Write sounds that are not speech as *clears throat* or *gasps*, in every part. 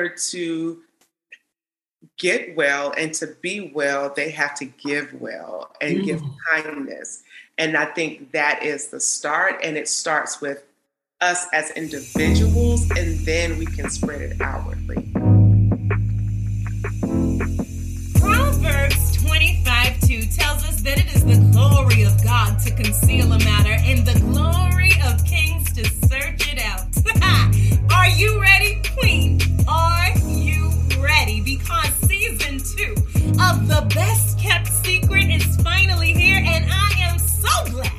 order to get well and to be well, they have to give well and mm. give kindness. And I think that is the start. And it starts with us as individuals, and then we can spread it outwardly. Proverbs 25 2 tells us that it is the glory of God to conceal a matter and the glory of kings to search it out. *laughs* Are you ready, Queen? Are you ready? Because season two of The Best Kept Secret is finally here, and I am so glad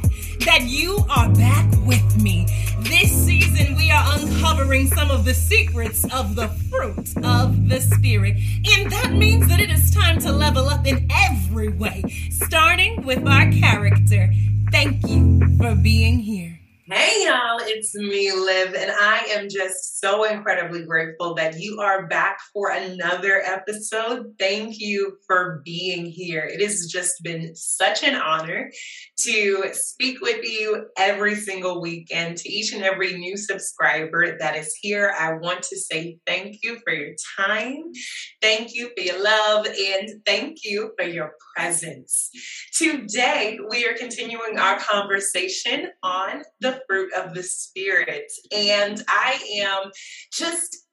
that you are back with me. This season, we are uncovering some of the secrets of the fruit of the Spirit. And that means that it is time to level up in every way, starting with our character. Thank you for being here. Hey y'all, it's me, Liv, and I am just so incredibly grateful that you are back for another episode. Thank you for being here. It has just been such an honor to speak with you every single week. And to each and every new subscriber that is here, I want to say thank you for your time, thank you for your love, and thank you for your presence. Today, we are continuing our conversation on the fruit of the Spirit. And I am just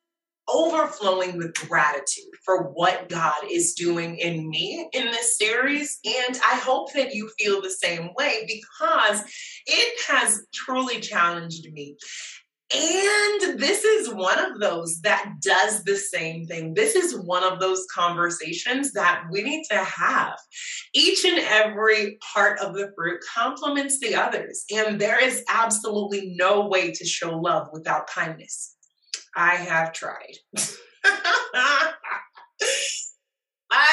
overflowing with gratitude for what God is doing in me in this series. And I hope that you feel the same way because it has truly challenged me. And this is one of those that does the same thing. This is one of those conversations that we need to have. Each and every part of the fruit complements the others. And there is absolutely no way to show love without kindness. I have tried. *laughs*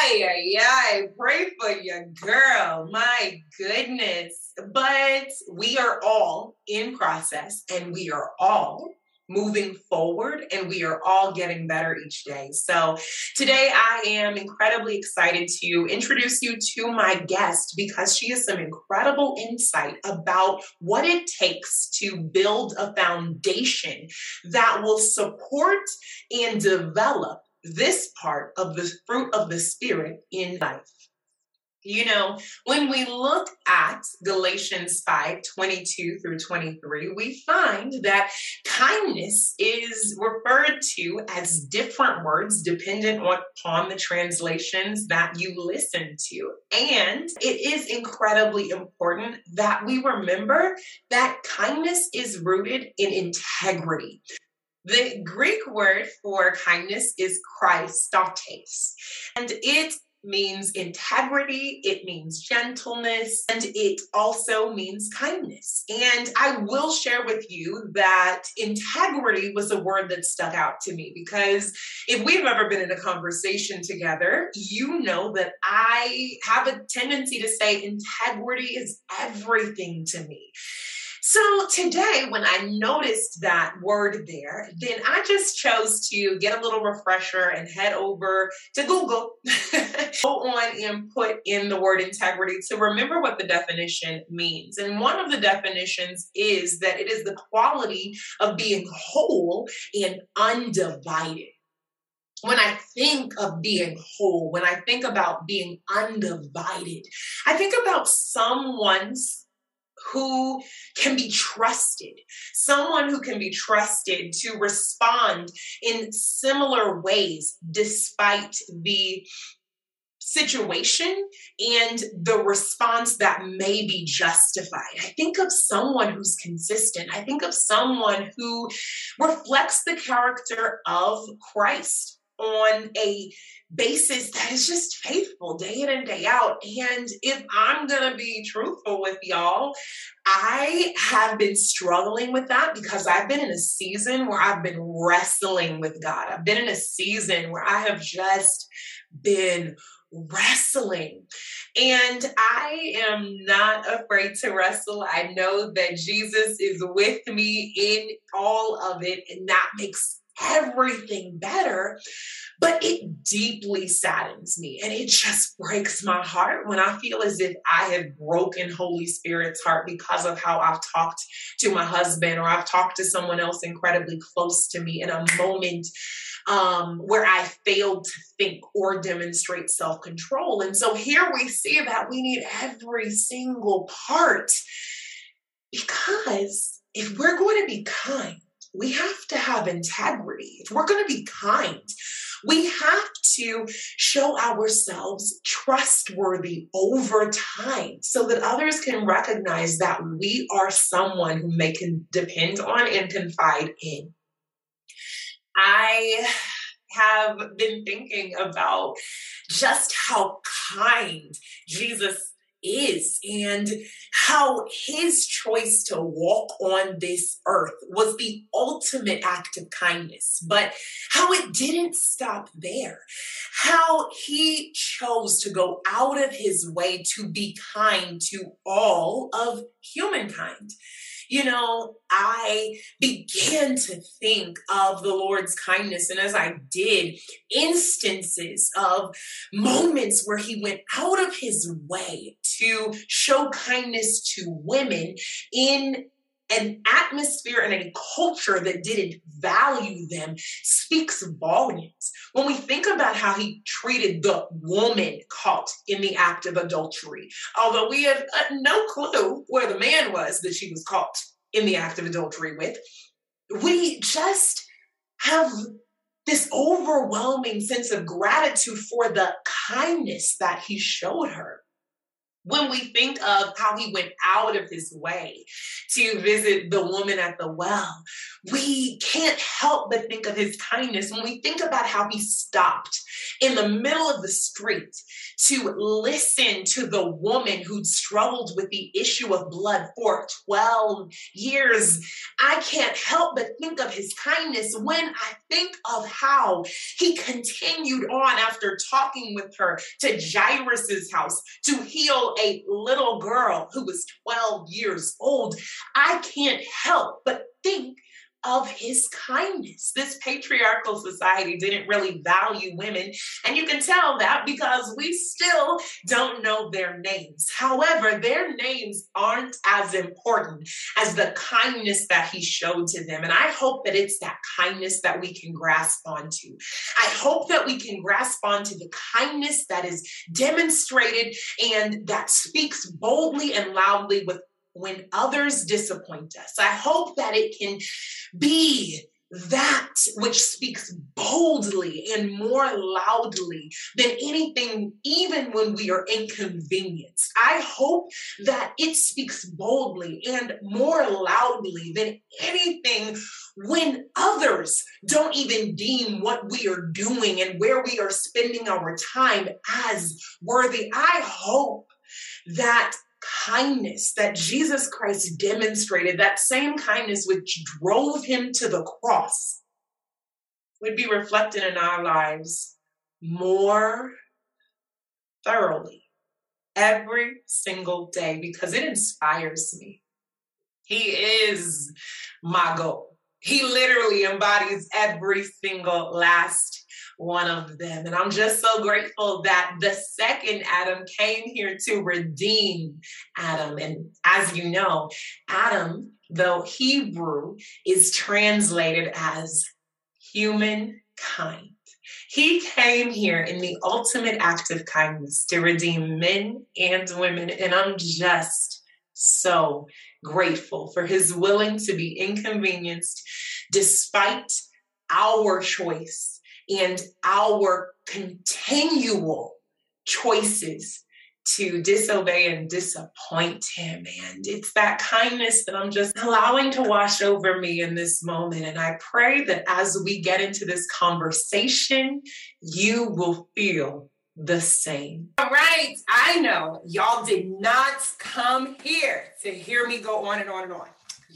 Ay, ay, ay, pray for your girl. My goodness. But we are all in process and we are all moving forward and we are all getting better each day. So today I am incredibly excited to introduce you to my guest because she has some incredible insight about what it takes to build a foundation that will support and develop this part of the fruit of the Spirit in life. You know, when we look at Galatians 5 22 through 23, we find that kindness is referred to as different words dependent upon the translations that you listen to. And it is incredibly important that we remember that kindness is rooted in integrity. The Greek word for kindness is Christotes, and it means integrity, it means gentleness, and it also means kindness. And I will share with you that integrity was a word that stuck out to me because if we've ever been in a conversation together, you know that I have a tendency to say integrity is everything to me. So today, when I noticed that word there, then I just chose to get a little refresher and head over to Google, *laughs* go on and put in the word integrity to remember what the definition means. And one of the definitions is that it is the quality of being whole and undivided when I think of being whole, when I think about being undivided, I think about someone's who can be trusted, someone who can be trusted to respond in similar ways despite the situation and the response that may be justified. I think of someone who's consistent. I think of someone who reflects the character of Christ on a basis that is just faithful day in and day out. And if I'm going to be truthful with y'all, I have been struggling with that because I've been in a season where I've been wrestling with God. I've been in a season where I have just been wrestling. And I am not afraid to wrestle. I know that Jesus is with me in all of it, and that makes everything better. But it deeply saddens me and it just breaks my heart when I feel as if I have broken Holy Spirit's heart because of how I've talked to my husband or I've talked to someone else incredibly close to me in a moment um, where I failed to think or demonstrate self control. And so here we see that we need every single part because if we're going to be kind, we have to have integrity. If we're going to be kind, we have to show ourselves trustworthy over time so that others can recognize that we are someone whom they can depend on and confide in. I have been thinking about just how kind Jesus is and how his choice to walk on this earth was the ultimate act of kindness, but how it didn't stop there. How he chose to go out of his way to be kind to all of humankind you know, I began to think of the Lord's kindness. And as I did, instances of moments where he went out of his way to show kindness to women in an atmosphere and a culture that didn't value them speaks volumes. When we think about how he treated the woman caught in the act of adultery, although we have uh, no clue where the man was that she was caught in the act of adultery with, we just have this overwhelming sense of gratitude for the kindness that he showed her when we think of how he went out of his way to visit the woman at the well, we can't help but think of his kindness. When we think about how he stopped in the middle of the street to listen to the woman who'd struggled with the issue of blood for 12 years, I can't help but think of his kindness when I think of how he continued on after talking with her to Jairus's house to heal a little girl who was 12 years old, I can't help but think of his kindness. This patriarchal society didn't really value women. And you can tell that because we still don't know their names. However, their names aren't as important as the kindness that he showed to them. And I hope that it's that kindness that we can grasp onto. I hope that we can grasp onto the kindness that is demonstrated and that speaks boldly and loudly with when others disappoint us. I hope that it can be that which speaks boldly and more loudly than anything, even when we are inconvenienced. I hope that it speaks boldly and more loudly than anything when others don't even deem what we are doing and where we are spending our time as worthy. I hope that kindness that Jesus Christ demonstrated, that same kindness which drove him to the cross, would be reflected in our lives more thoroughly every single day because it inspires me. He is my goal. He literally embodies every single last one of them. And I'm just so grateful that the second Adam came here to redeem Adam. And as you know, Adam, though Hebrew, is translated as humankind. He came here in the ultimate act of kindness to redeem men and women. And I'm just so grateful for his willing to be inconvenienced despite our choice and our continual choices to disobey and disappoint him. And it's that kindness that I'm just allowing to wash over me in this moment. And I pray that as we get into this conversation, you will feel the same. All right. I know y'all did not come here to hear me go on and on and on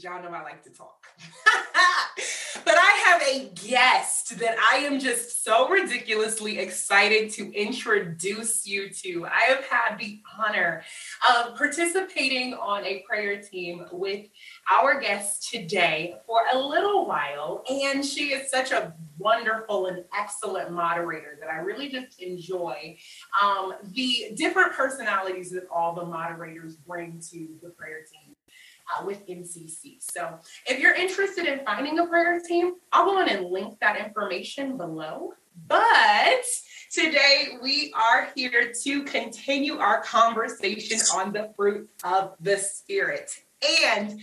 y'all know I like to talk. *laughs* but I have a guest that I am just so ridiculously excited to introduce you to. I have had the honor of participating on a prayer team with our guest today for a little while, and she is such a wonderful and excellent moderator that I really just enjoy um, the different personalities that all the moderators bring to the prayer team uh, with NCC. So if you're interested in finding a prayer team, I'll go on and link that information below. But today we are here to continue our conversation on the fruit of the Spirit. And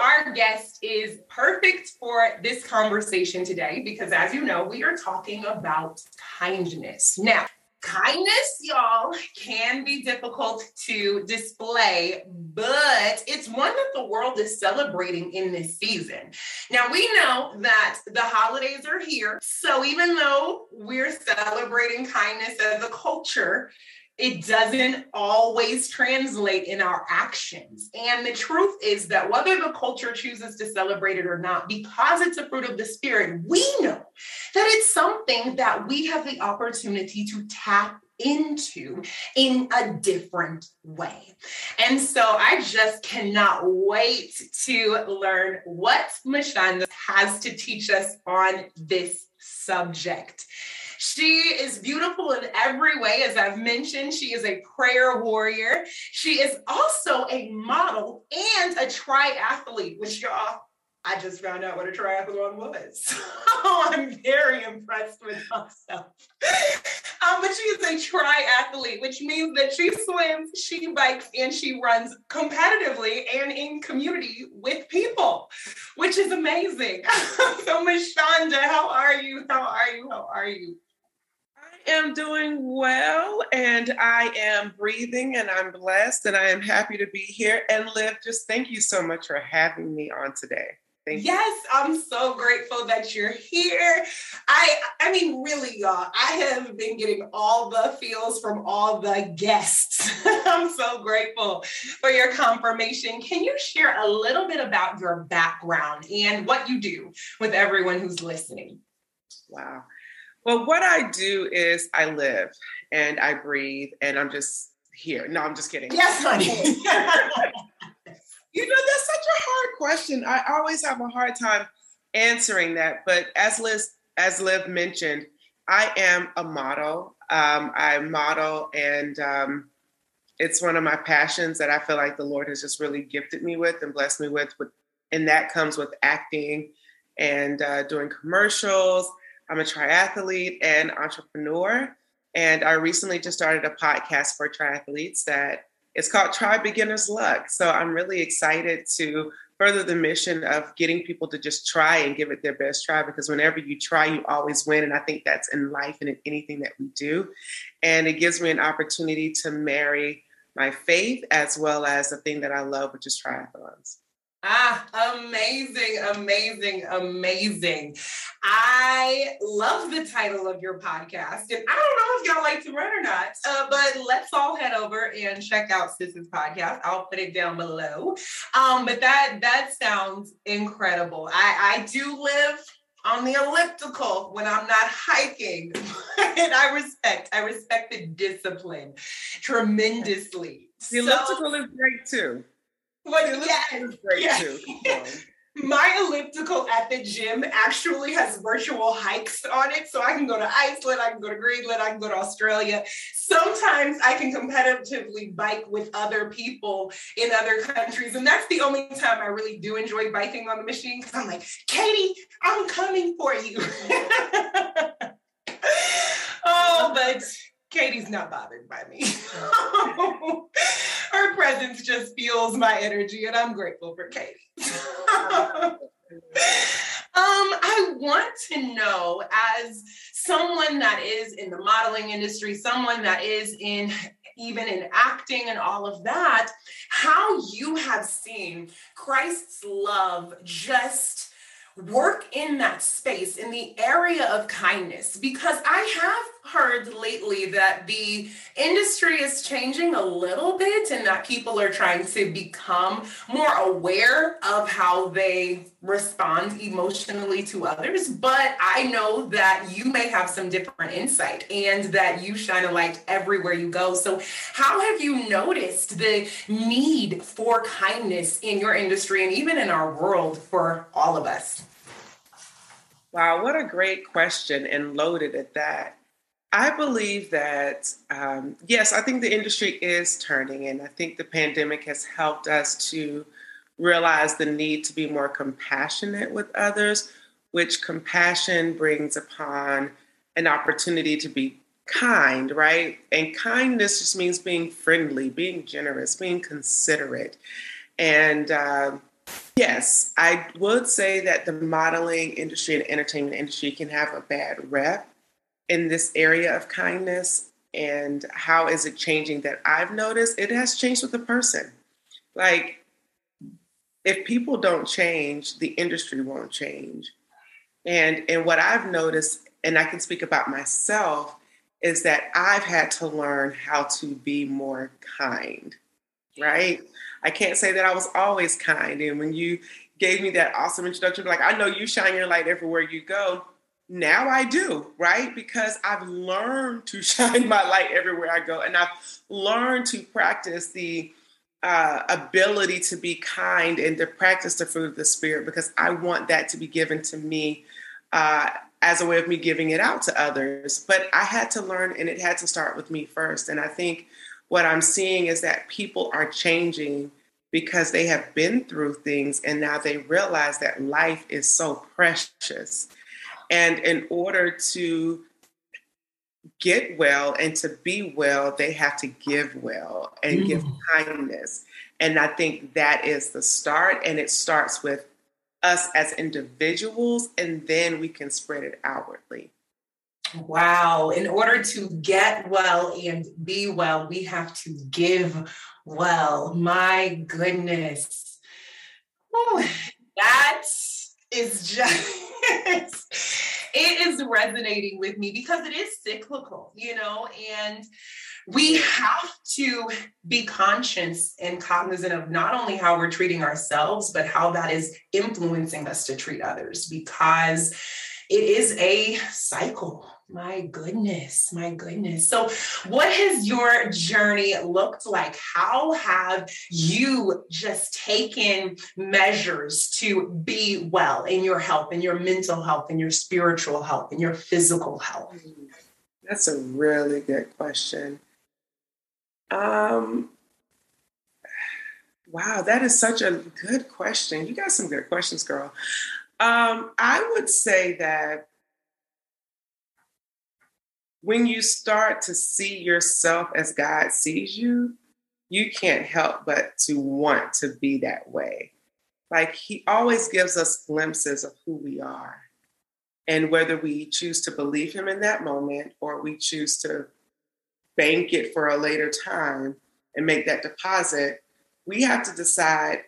our guest is perfect for this conversation today because, as you know, we are talking about kindness. Now, kindness, y'all, can be difficult to display, but it's one that the world is celebrating in this season. Now, we know that the holidays are here. So, even though we're celebrating kindness as a culture, it doesn't always translate in our actions. And the truth is that whether the culture chooses to celebrate it or not, because it's a fruit of the Spirit, we know that it's something that we have the opportunity to tap into in a different way. And so I just cannot wait to learn what Michanda has to teach us on this subject. She is beautiful in every way. As I've mentioned, she is a prayer warrior. She is also a model and a triathlete, which y'all, I just found out what a triathlon was. *laughs* So I'm very impressed with myself. Um, but she is a triathlete, which means that she swims, she bikes, and she runs competitively and in community with people, which is amazing. *laughs* so, Michanda, how are you? How are you? How are you? Am doing well and I am breathing and I'm blessed and I am happy to be here. And Liv, just thank you so much for having me on today. Thank you. yes, you. I'm so grateful that you're here. I I mean, really, y'all, I have been getting all the feels from all the guests. *laughs* I'm so grateful for your confirmation. Can you share a little bit about your background and what you do with everyone who's listening? Wow. Well, what I do is I live and I breathe and I'm just here. No, I'm just kidding. Yes, honey. *laughs* *laughs* you know, that's such a hard question. I always have a hard time answering that. But as Liz, as Liv mentioned, I am a model. Um, I model, and um, it's one of my passions that I feel like the Lord has just really gifted me with and blessed me with. with and that comes with acting and uh, doing commercials I'm a triathlete and entrepreneur. And I recently just started a podcast for triathletes that it's called Try Beginner's Luck. So I'm really excited to further the mission of getting people to just try and give it their best try because whenever you try, you always win. And I think that's in life and in anything that we do. And it gives me an opportunity to marry my faith as well as the thing that I love, which is triathlons. Ah, amazing, amazing, amazing. I love the title of your podcast. And I don't know if y'all like to run or not, uh, but let's all head over and check out Sis's podcast. I'll put it down below. Um, but that that sounds incredible. I, I do live on the elliptical when I'm not hiking. *laughs* and I respect, I respect the discipline tremendously. The elliptical so, is great too. But yes, yes. My elliptical at the gym actually has virtual hikes on it. So I can go to Iceland, I can go to Greenland, I can go to Australia. Sometimes I can competitively bike with other people in other countries. And that's the only time I really do enjoy biking on the machine because I'm like, Katie, I'm coming for you. *laughs* oh, but Katie's not bothered by me. *laughs* *laughs* Her presence just fuels my energy, and I'm grateful for Katie. *laughs* um, I want to know, as someone that is in the modeling industry, someone that is in even in acting and all of that, how you have seen Christ's love just work in that space in the area of kindness because I have heard lately that the industry is changing a little bit and that people are trying to become more aware of how they respond emotionally to others. But I know that you may have some different insight and that you shine a light everywhere you go. So, how have you noticed the need for kindness in your industry and even in our world for all of us? Wow, what a great question and loaded at that. I believe that, um, yes, I think the industry is turning, and I think the pandemic has helped us to realize the need to be more compassionate with others, which compassion brings upon an opportunity to be kind, right? And kindness just means being friendly, being generous, being considerate. And uh, yes, I would say that the modeling industry and entertainment industry can have a bad rep in this area of kindness and how is it changing that I've noticed it has changed with the person. Like if people don't change, the industry won't change. And and what I've noticed and I can speak about myself is that I've had to learn how to be more kind. Right? I can't say that I was always kind and when you gave me that awesome introduction like I know you shine your light everywhere you go now I do, right? Because I've learned to *laughs* shine my light everywhere I go, and I've learned to practice the uh, ability to be kind and to practice the fruit of the spirit because I want that to be given to me uh, as a way of me giving it out to others. But I had to learn, and it had to start with me first. And I think what I'm seeing is that people are changing because they have been through things and now they realize that life is so precious and in order to get well and to be well, they have to give well and mm. give kindness. And I think that is the start. And it starts with us as individuals, and then we can spread it outwardly. Wow. In order to get well and be well, we have to give well. My goodness. Oh, that is just *laughs* it is resonating with me because it is cyclical, you know, and we have to be conscious and cognizant of not only how we're treating ourselves, but how that is influencing us to treat others because it is a cycle my goodness, my goodness. So, what has your journey looked like? How have you just taken measures to be well in your health, in your mental health, in your spiritual health, in your physical health? That's a really good question. Um, wow, that is such a good question. You got some good questions, girl. Um, I would say that when you start to see yourself as God sees you, you can't help but to want to be that way. Like He always gives us glimpses of who we are. And whether we choose to believe Him in that moment or we choose to bank it for a later time and make that deposit, we have to decide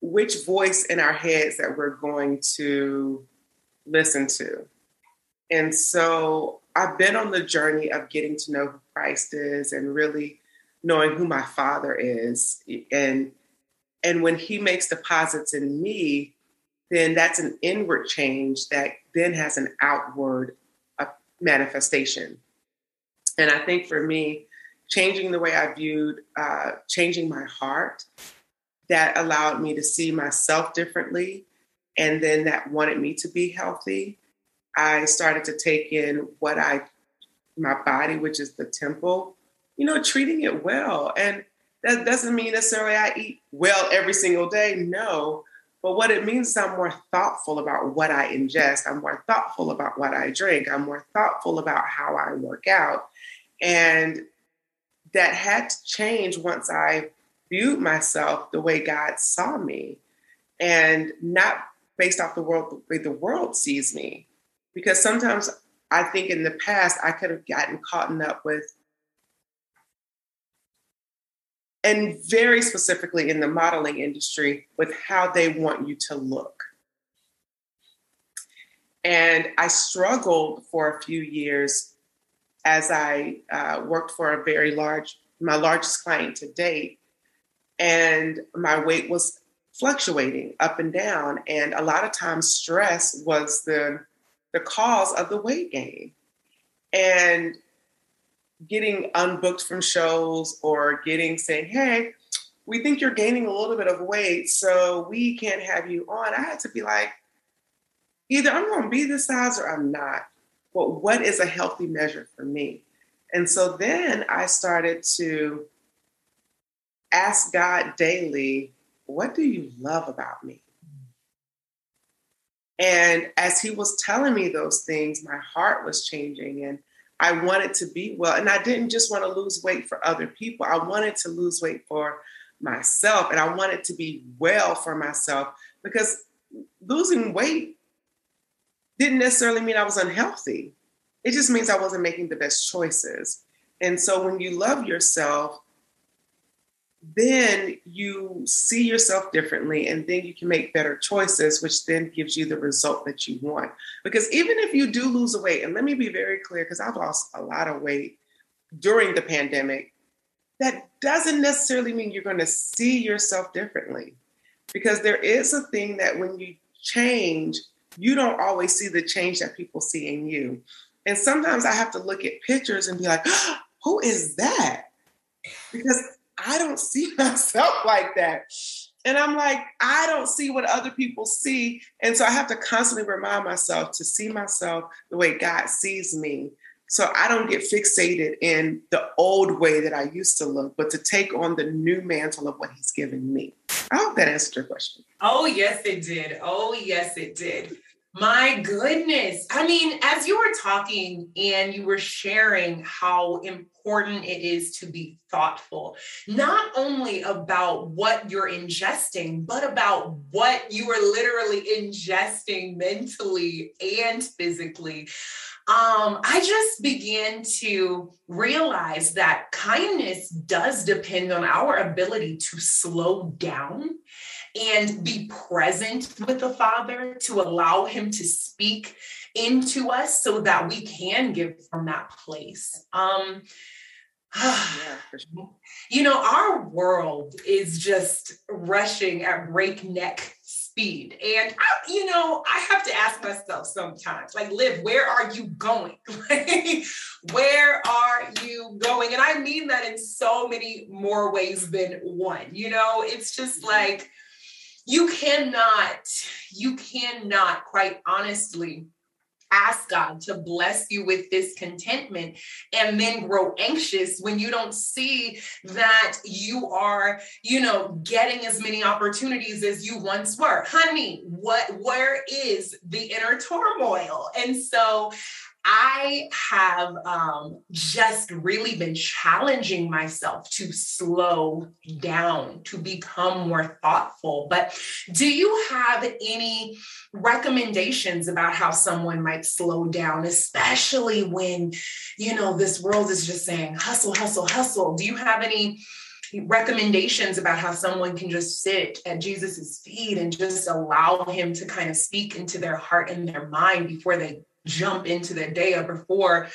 which voice in our heads that we're going to listen to. And so I've been on the journey of getting to know who Christ is and really knowing who my father is. And and when he makes deposits in me, then that's an inward change that then has an outward uh, manifestation. And I think for me, changing the way I viewed, uh, changing my heart, that allowed me to see myself differently. And then that wanted me to be healthy. I started to take in what I, my body, which is the temple, you know, treating it well. And that doesn't mean necessarily I eat well every single day. No. But what it means is I'm more thoughtful about what I ingest. I'm more thoughtful about what I drink. I'm more thoughtful about how I work out. And that had to change once I viewed myself the way God saw me and not based off the world the way the world sees me because sometimes I think in the past I could have gotten caught up with, and very specifically in the modeling industry, with how they want you to look. And I struggled for a few years as I uh, worked for a very large, my largest client to date. And my weight was fluctuating up and down. And a lot of times, stress was the, the cause of the weight gain. And getting unbooked from shows or getting saying, hey, we think you're gaining a little bit of weight, so we can't have you on. I had to be like, either I'm going to be this size or I'm not. But what is a healthy measure for me? And so then I started to ask God daily, what do you love about me? And as he was telling me those things, my heart was changing and I wanted to be well. And I didn't just want to lose weight for other people, I wanted to lose weight for myself and I wanted to be well for myself because losing weight didn't necessarily mean I was unhealthy. It just means I wasn't making the best choices. And so when you love yourself, then you see yourself differently and then you can make better choices, which then gives you the result that you want. Because even if you do lose a weight, and let me be very clear, because I've lost a lot of weight during the pandemic, that doesn't necessarily mean you're going to see yourself differently. Because there is a thing that when you change, you don't always see the change that people see in you. And sometimes I have to look at pictures and be like, oh, *gasps* who is that? Because I don't see *laughs* myself like that. And I'm like, I don't see what other people see. And so I have to constantly remind myself to see myself the way God sees me so I don't get fixated in the old way that I used to look, but to take on the new mantle of what he's given me. I hope that answered your question. Oh, yes, it did. Oh, yes, it did. My goodness. I mean, as you were talking and you were sharing how important it is to be thoughtful, not only about what you're ingesting, but about what you are literally ingesting mentally and physically um, I just began to realize that kindness does depend on our ability to slow down and be present with the Father, to allow Him to speak into us so that we can give from that place. Um, yeah, sure. *sighs* You know, our world is just rushing at breakneck speed. And, I, you know, I have to ask myself sometimes, like, Liv, where are you going? *laughs* where are you going? And I mean that in so many more ways than one. You know, it's just mm-hmm. like, you cannot, you cannot quite honestly ask God to bless you with this contentment and then grow anxious when you don't see that you are, you know, getting as many opportunities as you once were. Honey, what where is the inner turmoil? And so I have um, just really been challenging myself to slow down, to become more thoughtful. But do you have any recommendations about how someone might slow down, especially when, you know, this world is just saying hustle, hustle, hustle? Do you have any? recommendations about how someone can just sit at Jesus's feet and just allow him to kind of speak into their heart and their mind before they jump into their day or before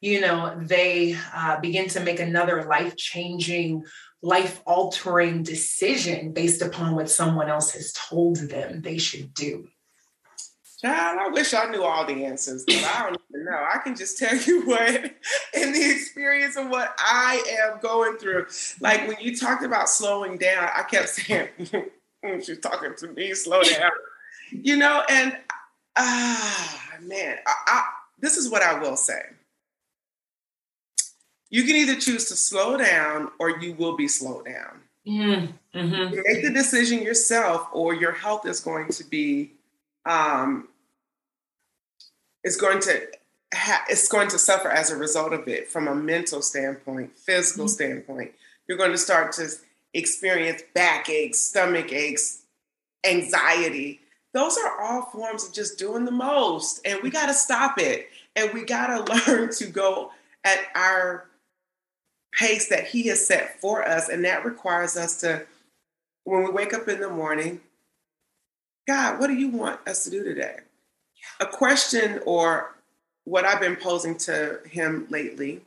you know they uh, begin to make another life changing life altering decision based upon what someone else has told them they should do Child, I wish I knew all the answers, but I don't even know. I can just tell *laughs* you what, in the experience of what I am going through. Like when you talked about slowing down, I kept *laughs* saying, mm, mm, mm, she's talking to me, slow down. You know, and ah, man, I, I, this is what I will say. You can either choose to slow down or you will be slowed down. Mm-hmm. mm-hmm. make the decision yourself, or your health is going to be um, is going to ha- it's going to suffer as a result of it from a mental standpoint, physical mm-hmm. standpoint. You're going to start to experience backaches, stomach aches, anxiety those are all forms of just doing the most. And we got to stop it. And we got to *laughs* learn to go at our pace that He has set for us. And that requires us to, when we wake up in the morning, God, what do you want us to do today? a question or what I've been posing to him lately,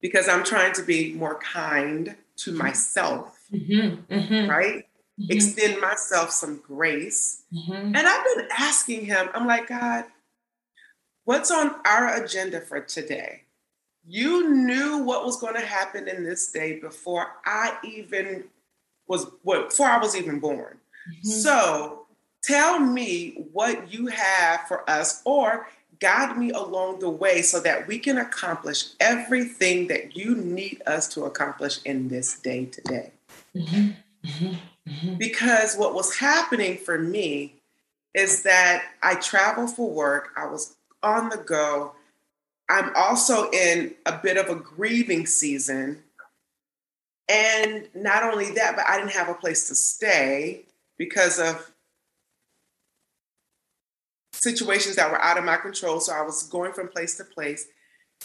because I'm trying to be more kind to myself, mm-hmm, mm-hmm. right? Mm-hmm. Extend myself some grace. Mm-hmm. And I've been asking him, I'm like, God, what's on our agenda for today? You knew what was going to happen in this day before I even was, before I was even born. Mm-hmm. So tell me what you have for us, or guide me along the way so that we can accomplish everything that you need us to accomplish in this day today. Mm-hmm. Mm-hmm. Mm-hmm. Because what was happening for me is that I travel for work, I was on the go. I'm also in a bit of a grieving season. And not only that, but I didn't have a place to stay because of situations that were out of my control. So I was going from place to place.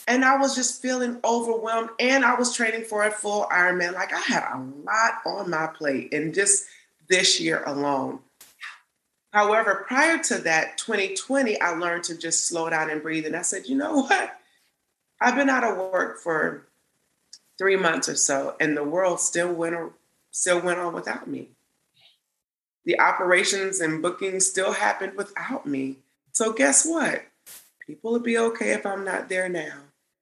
And I was just feeling overwhelmed. And I was training for a full Ironman. Like I had a lot on my plate in just this year alone. However, prior to that, 2020, I learned to just slow down and breathe. And I said, you know what? I've been out of work for three months or so, and the world still went still went on without me. The operations and bookings still happened without me. So guess what? People will be okay if I'm not there now.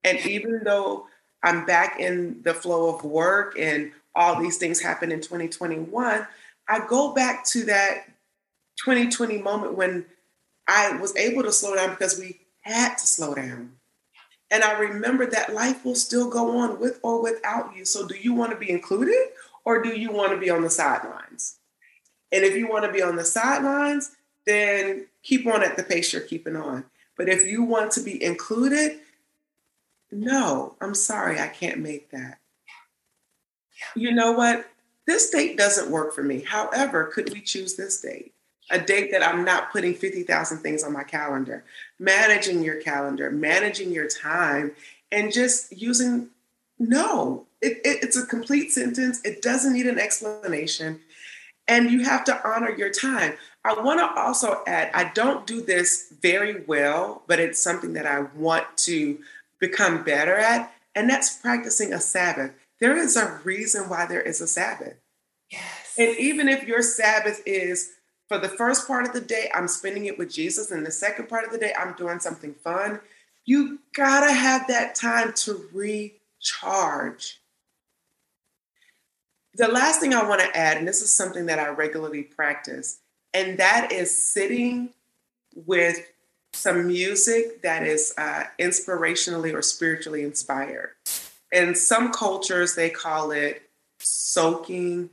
And even though I'm back in the flow of work and all these things happen in 2021, I go back to that 2020 moment when I was able to slow down because we had to slow down. And I remember that life will still go on with or without you. So, do you want to be included or do you want to be on the sidelines? And if you want to be on the sidelines, then keep on at the pace you're keeping on. But if you want to be included, no, I'm sorry, I can't make that. You know what? This date doesn't work for me. However, could we choose this date? a date that I'm not putting 50,000 things on my calendar. Managing your calendar, managing your time, and just using no. It, it, it's a complete sentence. It doesn't need an explanation. And you have to honor your time. I want to also add I don't do this very well, but it's something that I want to become better at, and that's practicing a Sabbath. There is a reason why there is a Sabbath. Yes. And even if your Sabbath is for the first part of the day, I'm spending it with Jesus, and the second part of the day, I'm doing something fun. You gotta have that time to recharge. The last thing I wanna add, and this is something that I regularly practice, and that is sitting with some music that is uh, inspirationally or spiritually inspired. In some cultures, they call it soaking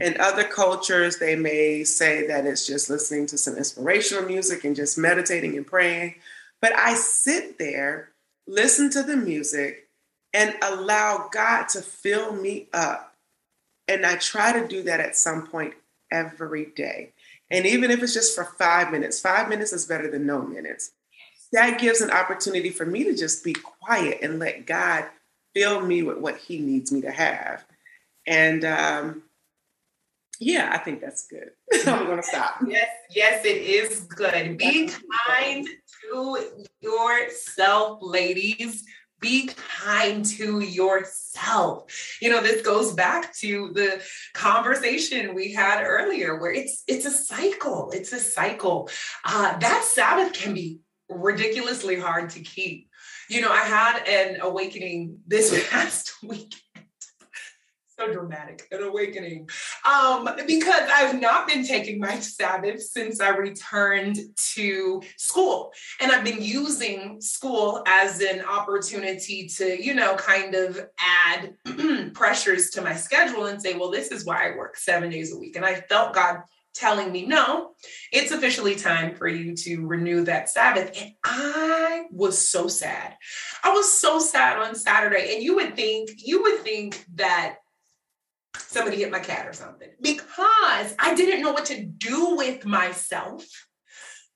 in other cultures, they may say that it's just listening to some inspirational music and just meditating and praying. But I sit there, listen to the music, and allow God to fill me up. And I try to do that at some point every day. And even if it's just for five minutes, five minutes is better than no minutes. That gives an opportunity for me to just be quiet and let God fill me with what He needs me to have. And um, yeah, I think that's good. *laughs* I'm going to stop. Yes, yes, it is good. Be kind to yourself, ladies. Be kind to yourself. You know, this goes back to the conversation we had earlier, where it's it's a cycle. It's a cycle. Uh, that Sabbath can be ridiculously hard to keep. You know, I had an awakening this *laughs* past week so dramatic, an awakening. Um, because I've not been taking my Sabbath since I returned to school. And I've been using school as an opportunity to, you know, kind of add *clears throat* pressures to my schedule and say, well, this is why I work seven days a week. And I felt God telling me, no, it's officially time for you to renew that Sabbath. And I was so sad. I was so sad on Saturday. And you would think, you would think that somebody hit my cat or something because I didn't know what to do with myself.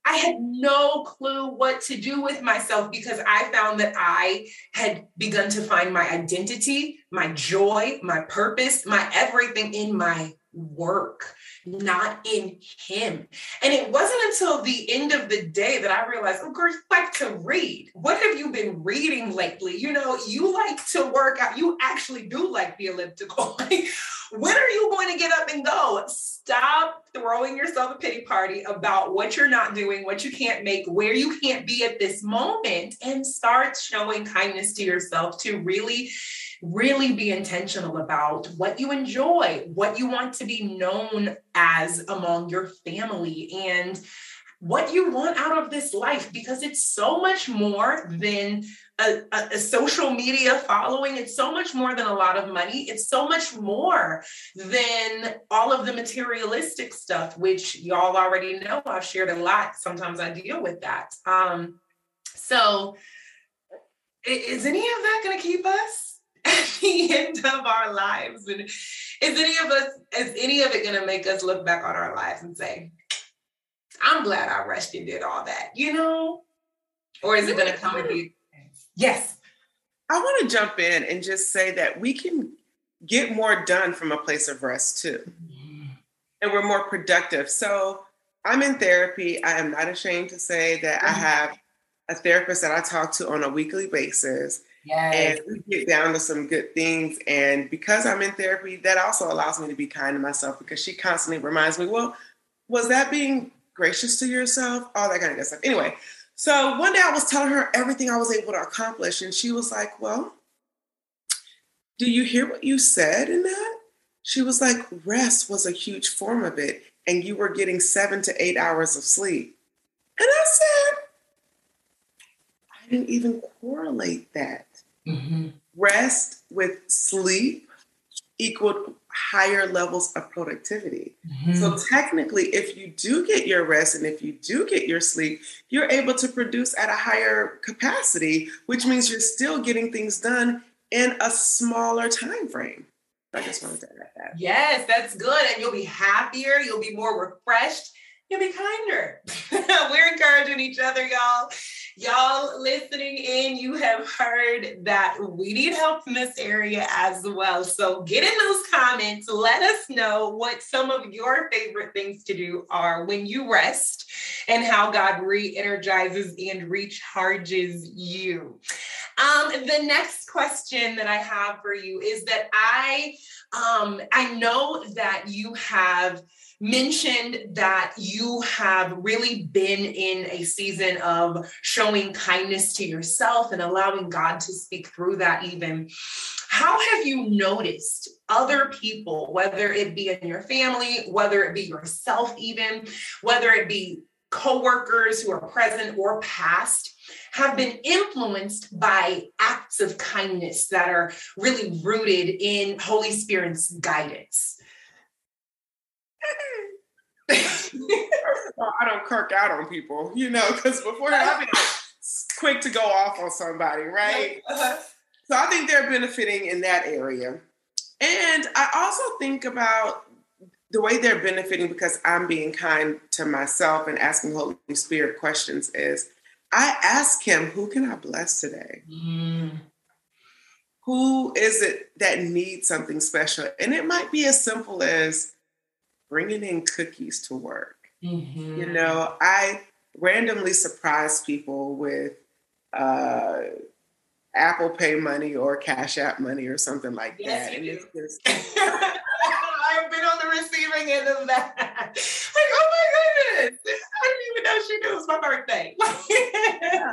I had no clue what to do with myself because I found that I had begun to find my identity, my joy, my purpose, my everything in my work, not in him. And it wasn't until the end of the day that I realized, oh, you like to read. What have you been reading lately? You know, you like to work out. You actually do like the elliptical. *laughs* when are you going to get up and go? Stop throwing yourself a pity party about what you're not doing, what you can't make, where you can't be at this moment, and start showing kindness to yourself to really really be intentional about what you enjoy, what you want to be known as among your family, and what you want out of this life because it's so much more than a, a, a, social media following. It's so much more than a lot of money. It's so much more than all of the materialistic stuff, which y'all already know. I've shared a lot. Sometimes I deal with that. Um, so, is any of that going to keep us? At *laughs* the end of our lives? And is any of us, is any of it gonna make us look back on our lives and say, I'm glad I rushed and did all that, you know? Or is it gonna come with you? yes? I want to jump in and just say that we can get more done from a place of rest too. Mm-hmm. And we're more productive. So I'm in therapy. I am not ashamed to say that mm-hmm. I have a therapist that I talk to on a weekly basis. Yes. And we get down to some good things. And because I'm in therapy, that also allows me to be kind to myself because she constantly reminds me, well, was that being gracious to yourself? All that kind of good stuff. Anyway, so one day I was telling her everything I was able to accomplish. And she was like, well, do you hear what you said in that? She was like, rest was a huge form of it. And you were getting seven to eight hours of sleep. And I said, I didn't even correlate that. Mm-hmm. Rest with sleep equaled higher levels of productivity. Mm-hmm. So technically, if you do get your rest and if you do get your sleep, you're able to produce at a higher capacity, which means you're still getting things done in a smaller time frame. I just wanted to add that. Yes, that's good. And you'll be happier, you'll be more refreshed, you'll be kinder. *laughs* We're encouraging each other, y'all. Y'all listening in, you have heard that we need help in this area as well. So get in those comments. Let us know what some of your favorite things to do are when you rest and how God re energizes and recharges you. Um, the next question that I have for you is that I um, I know that you have mentioned that you have really been in a season of showing kindness to yourself and allowing God to speak through that, even. How have you noticed other people, whether it be in your family, whether it be yourself, even, whether it be coworkers who are present or past, have been influenced by acts of kindness that are really rooted in Holy Spirit's guidance? First of all, I don't kirk out on people, you know, because before I've been *laughs* quick to go off on somebody, right? Uh-huh. So I think they're benefiting in that area. And I also think about the way they're benefiting because I'm being kind to myself and asking Holy Spirit questions is I ask him, who can I bless today? Mm. Who is it that needs something special? And it might be as simple as bringing in cookies to work. Mm-hmm. You know, I randomly surprise people with uh, Apple Pay money or Cash App money or something like yes, that. You do. Just... *laughs* I've been on the receiving end of that. *laughs* Like, oh my goodness, I didn't even know she knew it was my birthday. *laughs* yeah.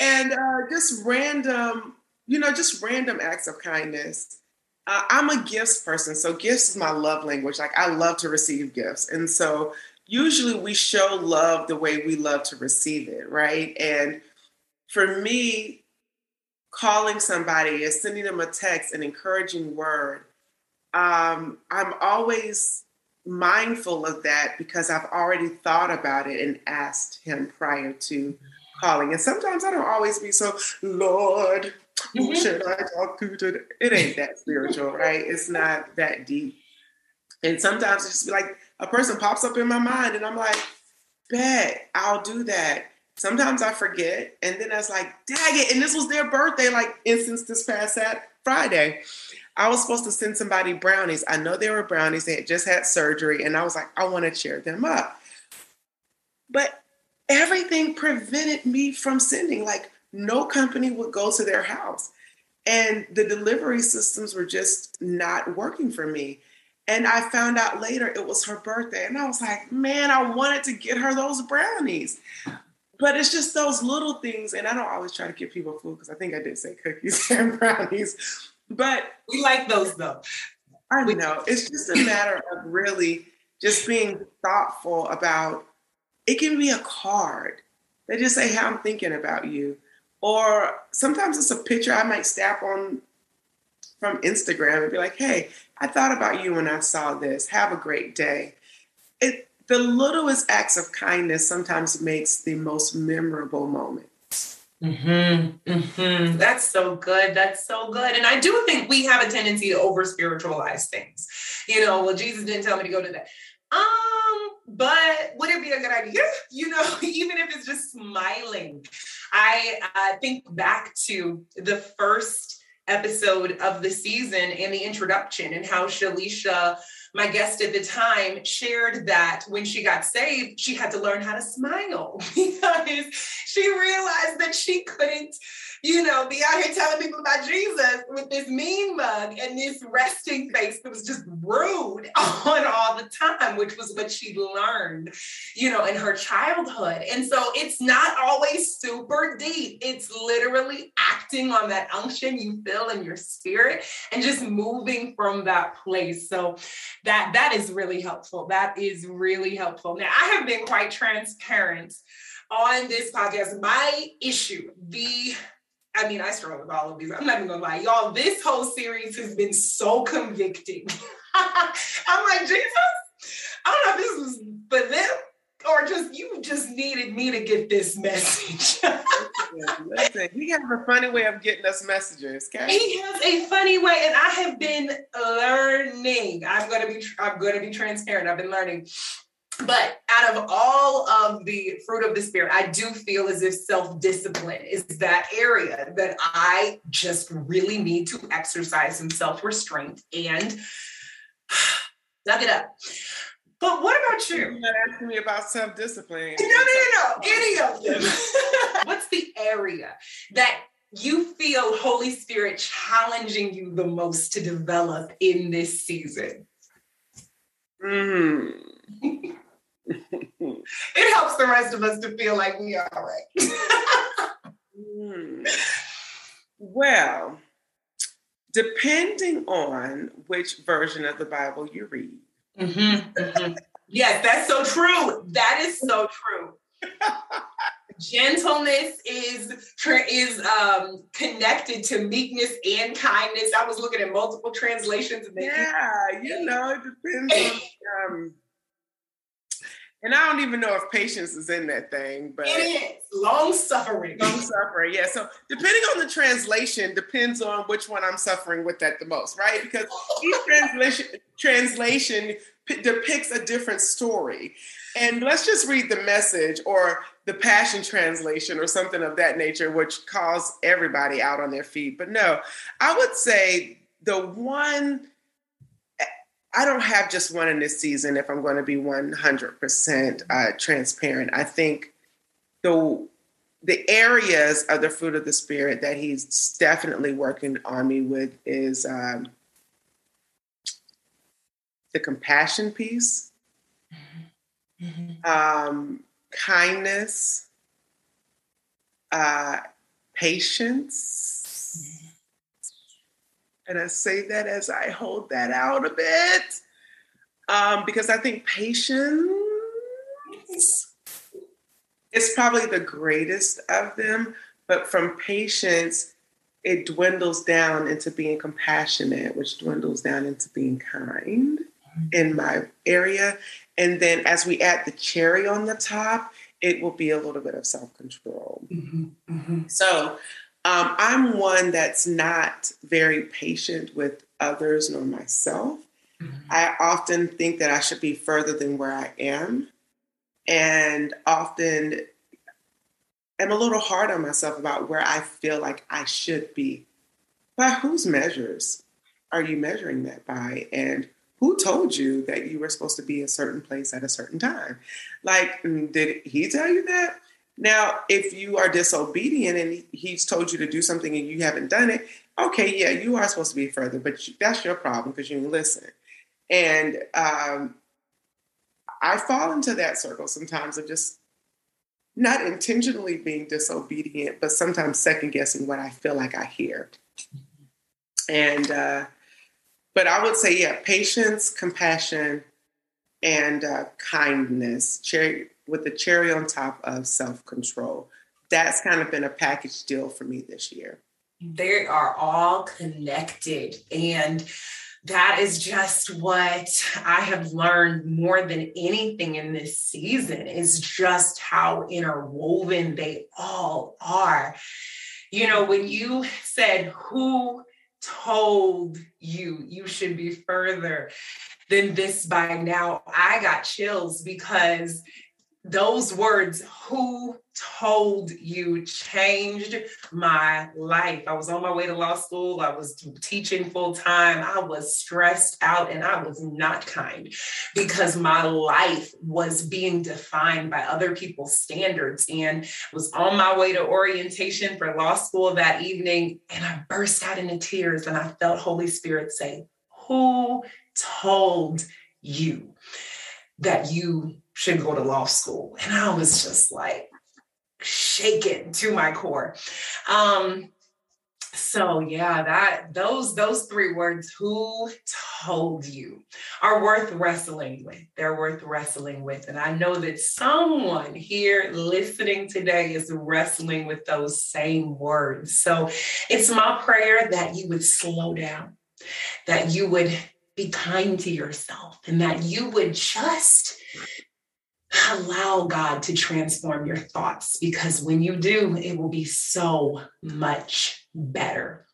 And uh, just random, you know, just random acts of kindness uh, I'm a gifts person, so gifts is my love language. Like I love to receive gifts, and so usually we show love the way we love to receive it, right? And for me, calling somebody and sending them a text, an encouraging word, um, I'm always mindful of that because I've already thought about it and asked Him prior to calling. And sometimes I don't always be so, Lord, mm-hmm. should I talk to? It ain't that spiritual, right? It's not that deep. And sometimes it's just like a person pops up in my mind and I'm like, bet, I'll do that. Sometimes I forget. And then I was like, dang it. And this was their birthday, like instance this past Saturday, Friday. I was supposed to send somebody brownies. I know they were brownies. They had just had surgery, and I was like, I want to cheer them up. But everything prevented me from sending. Like, no company would go to their house. And the delivery systems were just not working for me. And I found out later it was her birthday. And I was like, man, I wanted to get her those brownies. But it's just those little things. And I don't always try to give people food because I think I did say cookies *laughs* and brownies. But we like those though. I know. It's just a matter of really just being thoughtful about it can be a card. They just say, How I'm thinking about you. Or sometimes it's a picture I might snap on from Instagram and be like, hey, I thought about you when I saw this. Have a great day. It, the littlest acts of kindness sometimes makes the most memorable moment. Mm-hmm, mm-hmm. That's so good. That's so good. And I do think we have a tendency to over spiritualize things. You know, well, Jesus didn't tell me to go to that. Um, but would it be a good idea? *laughs* You know, *laughs* even if it's just smiling. I uh, think back to the first episode of the season and the introduction and how Shalisha, my guest at the time, shared that when she got saved, she had to learn how to smile *laughs* because she realized that she couldn't you know, be out here telling people about Jesus with this mean mug and this resting face that was just rude *laughs* on all the time, which was what she learned, you know, in her childhood. And so it's not always super deep. It's literally acting on that unction you feel in your spirit and just moving from that place. So that that is really helpful. That is really helpful. Now I have been quite transparent on this podcast. My issue, the I mean, I struggle with all of these. I'm not even gonna lie, y'all. This whole series has been so convicting. *laughs* I'm like, Jesus, I don't know if this was for them or just you just needed me to get this message. *laughs* Listen, he has a funny way of getting us messages. Okay? He has a funny way, and I have been learning. I'm gonna be I'm gonna be transparent. I've been learning but out of all of the fruit of the spirit, I do feel as if self discipline is that area that I just really need to exercise some self restraint and *sighs* knock it up. But what about you? You're not asking me about self discipline. No, no, no, no. Any of them. *laughs* What's the area that you feel Holy Spirit challenging you the most to develop in this season? Hmm. *laughs* it helps the rest of us to feel like we are right. mm. Well, depending on which version of the Bible you read. Mm-hmm, mm-hmm. Yes, that's so true. That is so true. Gentleness is is um, connected to meekness and kindness. I was looking at multiple translations. And yeah, you know, it depends on um, and I don't even know if patience is in that thing, but it is long suffering. Long suffering, yeah. So depending on the translation, depends on which one I'm suffering with that the most, right? Because each *laughs* translation translation p- depicts a different story. And let's just read the message or the Passion Translation or something of that nature, which calls everybody out on their feet. But no, I would say the one I don't have just one in this season if I'm going to be 100% uh, transparent. I think the the areas of the fruit of the spirit that he's definitely working on me with is um, the compassion piece, mm-hmm. um, kindness, uh, patience, and I say that as I hold that out a bit um, because I think patience is probably the greatest of them. But from patience, it dwindles down into being compassionate, which dwindles down into being kind in my area. And then as we add the cherry on the top, it will be a little bit of self control. Mm-hmm, mm-hmm. So um, I'm one that's not very patient with others nor myself. Mm-hmm. I often think that I should be further than where I am, and often am a little hard on myself about where I feel like I should be. By whose measures? are you measuring that by? And who told you that you were supposed to be a certain place at a certain time? Like, mm, did he tell you that? Now, if you are disobedient and he's told you to do something and you haven't done it, okay, yeah, you are supposed to be further, but that's your problem because you didn't listen. And um, I fall into that circle sometimes of just not intentionally being disobedient, but sometimes second guessing what I feel like I hear. And, uh, but I would say, yeah, patience, compassion, and uh, kindness, cherry, with the cherry on top of self control. That's kind of been a package deal for me this year. They are all connected. And that is just what I have learned more than anything in this season is just how interwoven they all are. You know, when you said, Who told you you should be further than this by now? I got chills because those words, who told you, changed my life. I was on my way to law school. I was teaching full time. I was stressed out and I was not kind because my life was being defined by other people's standards and was on my way to orientation for law school that evening. And I burst out into tears and I felt Holy Spirit say, Who told you that you should go to law school. And I was just like shaken to my core. Um, so yeah, that those those three words, who told you, are worth wrestling with. They're worth wrestling with. And I know that someone here listening today is wrestling with those same words. So it's my prayer that you would slow down, that you would be kind to yourself, and that you would just allow God to transform your thoughts because when you do, it will be so much better.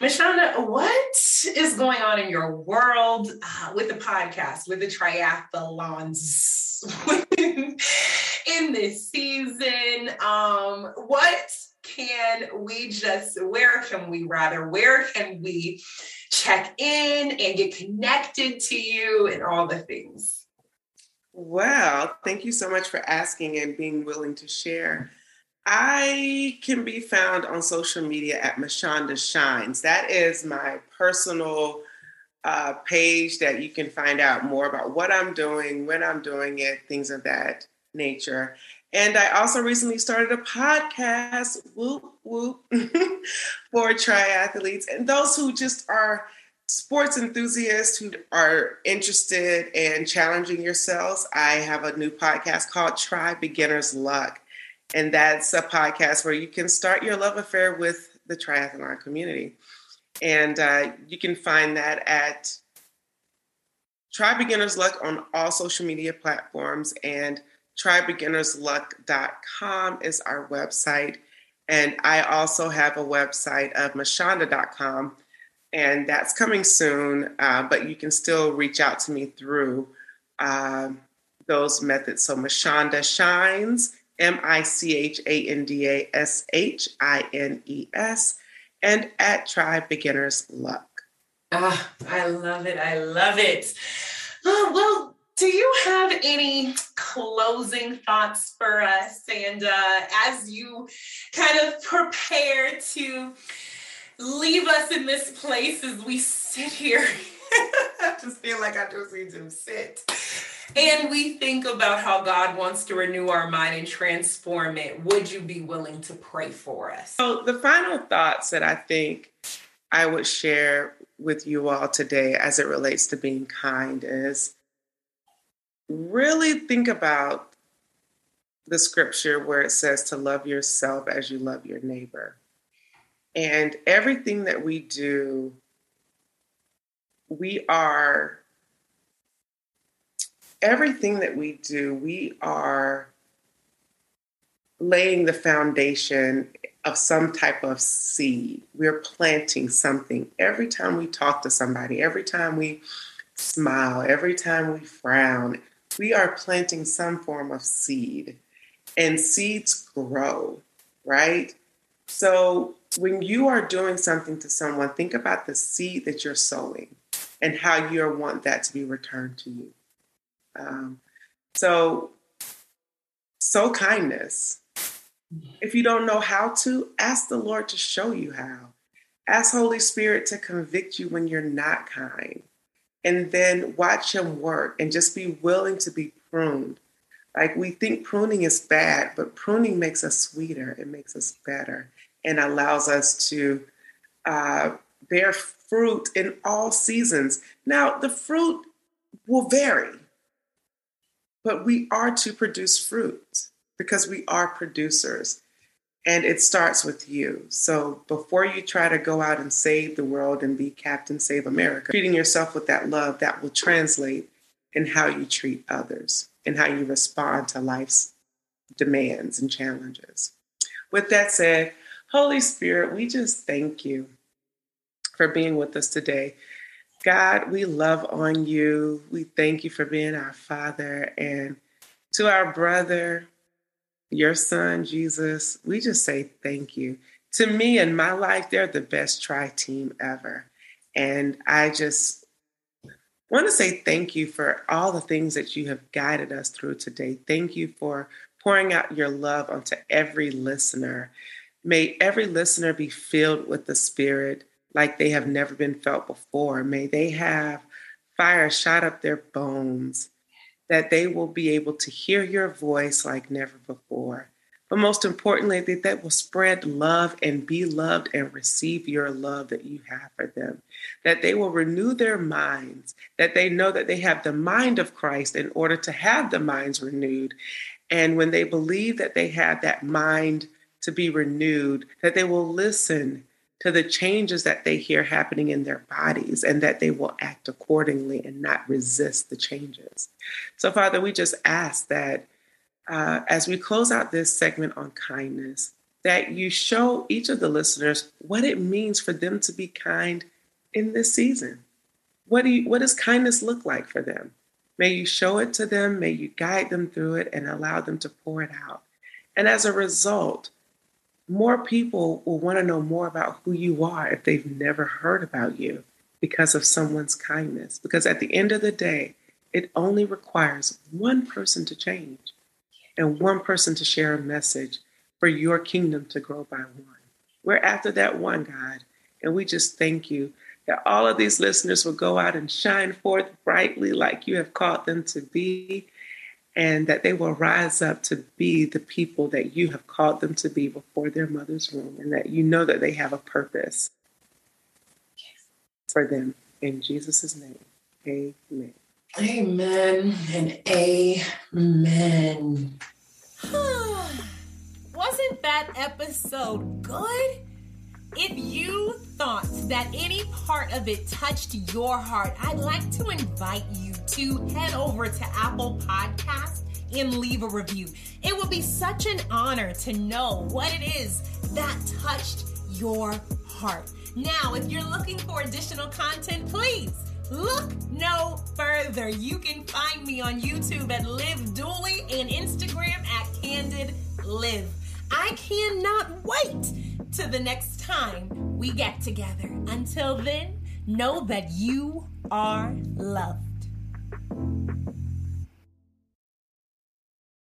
Michanda, what is going on in your world uh, with the podcast, with the triathlons *laughs* in this season? Um, what can we just, where can we rather, where can we check in and get connected to you and all the things? Well, thank you so much for asking and being willing to share. I can be found on social media at Michanda Shines. That is my personal uh, page that you can find out more about what I'm doing, when I'm doing it, things of that nature. And I also recently started a podcast, whoop, whoop, *laughs* for triathletes and those who just are sports enthusiasts who are interested in challenging yourselves, I have a new podcast called Try Beginner's Luck. And that's a podcast where you can start your love affair with the triathlon community. And uh, you can find that at Try Beginner's Luck on all social media platforms. And trybeginnersluck.com is our website. And I also have a website of michanda.com and that's coming soon. Uh, but you can still reach out to me through uh, those methods. So Michanda Shines, M I C H A N D A S H I N E S, and at Try Beginners Luck. Ah, I love it. I love it. Oh, well, do you have any closing thoughts for us? And uh, as you kind of prepare to leave us in this place as we sit here. I *laughs* just feel like I just need to sit. And we think about how God wants to renew our mind and transform it. Would you be willing to pray for us? So, the final thoughts that I think I would share with you all today as it relates to being kind is really think about the scripture where it says to love yourself as you love your neighbor. And everything that we do, we are, everything that we do, we are laying the foundation of some type of seed. We're planting something every time we talk to somebody, every time we smile, every time we frown. We are planting some form of seed, and seeds grow, right? So when you are doing something to someone, think about the seed that you're sowing and how you want that to be returned to you. Um, so, sow kindness. If you don't know how to, ask the Lord to show you how. Ask Holy Spirit to convict you when you're not kind. And then watch Him work and just be willing to be pruned. Like we think pruning is bad, but pruning makes us sweeter, it makes us better, and allows us to uh, bear fruit in all seasons. Now, the fruit will vary, but we are to produce fruit because we are producers. And it starts with you. So before you try to go out and save the world and be Captain Save America, treating yourself with that love that will translate in how you treat others and how you respond to life's demands and challenges. With that said, Holy Spirit, we just thank you for being with us today. God, we love on you. We thank you for being our Father. And to our brother, your son, Jesus, we just say thank you. To me and my life, they're the best tri team ever. And I just want to say thank you for all the things that you have guided us through today. Thank you for pouring out your love onto every listener. May every listener be filled with the Spirit like they have never been felt before. May they have fire shot up their bones that they will be able to hear your voice like never before. But most importantly, that they will spread love and be loved and receive your love that you have for them. That they will renew their minds, that they know that they have the mind of Christ in order to have the minds renewed. And when they believe that they have that mind to be renewed, that they will listen to the changes that they hear happening in their bodies and that they will act accordingly and not resist the changes. So, Father, we just ask that uh, as we close out this segment on kindness, that you show each of the listeners what it means for them to be kind in this season. What, do you, what does kindness look like for them? May you show it to them, may you guide them through it, and allow them to pour it out. And as a result, more people will want to know more about who you are if they've never heard about you because of someone's kindness. Because at the end of the day, it only requires one person to change and one person to share a message for your kingdom to grow by one. We're after that one, God. And we just thank you that all of these listeners will go out and shine forth brightly like you have called them to be and that they will rise up to be the people that you have called them to be before their mother's womb, and that you know that they have a purpose for them. In Jesus' name, amen. Amen and amen. *sighs* Wasn't that episode good? If you thought that any part of it touched your heart, I'd like to invite you to head over to Apple Podcast and leave a review. It would be such an honor to know what it is that touched your heart. Now, if you're looking for additional content, please look no further. You can find me on YouTube at Liv Dooley and Instagram at Candid Liv. I cannot wait to the next time we get together. Until then, know that you are loved.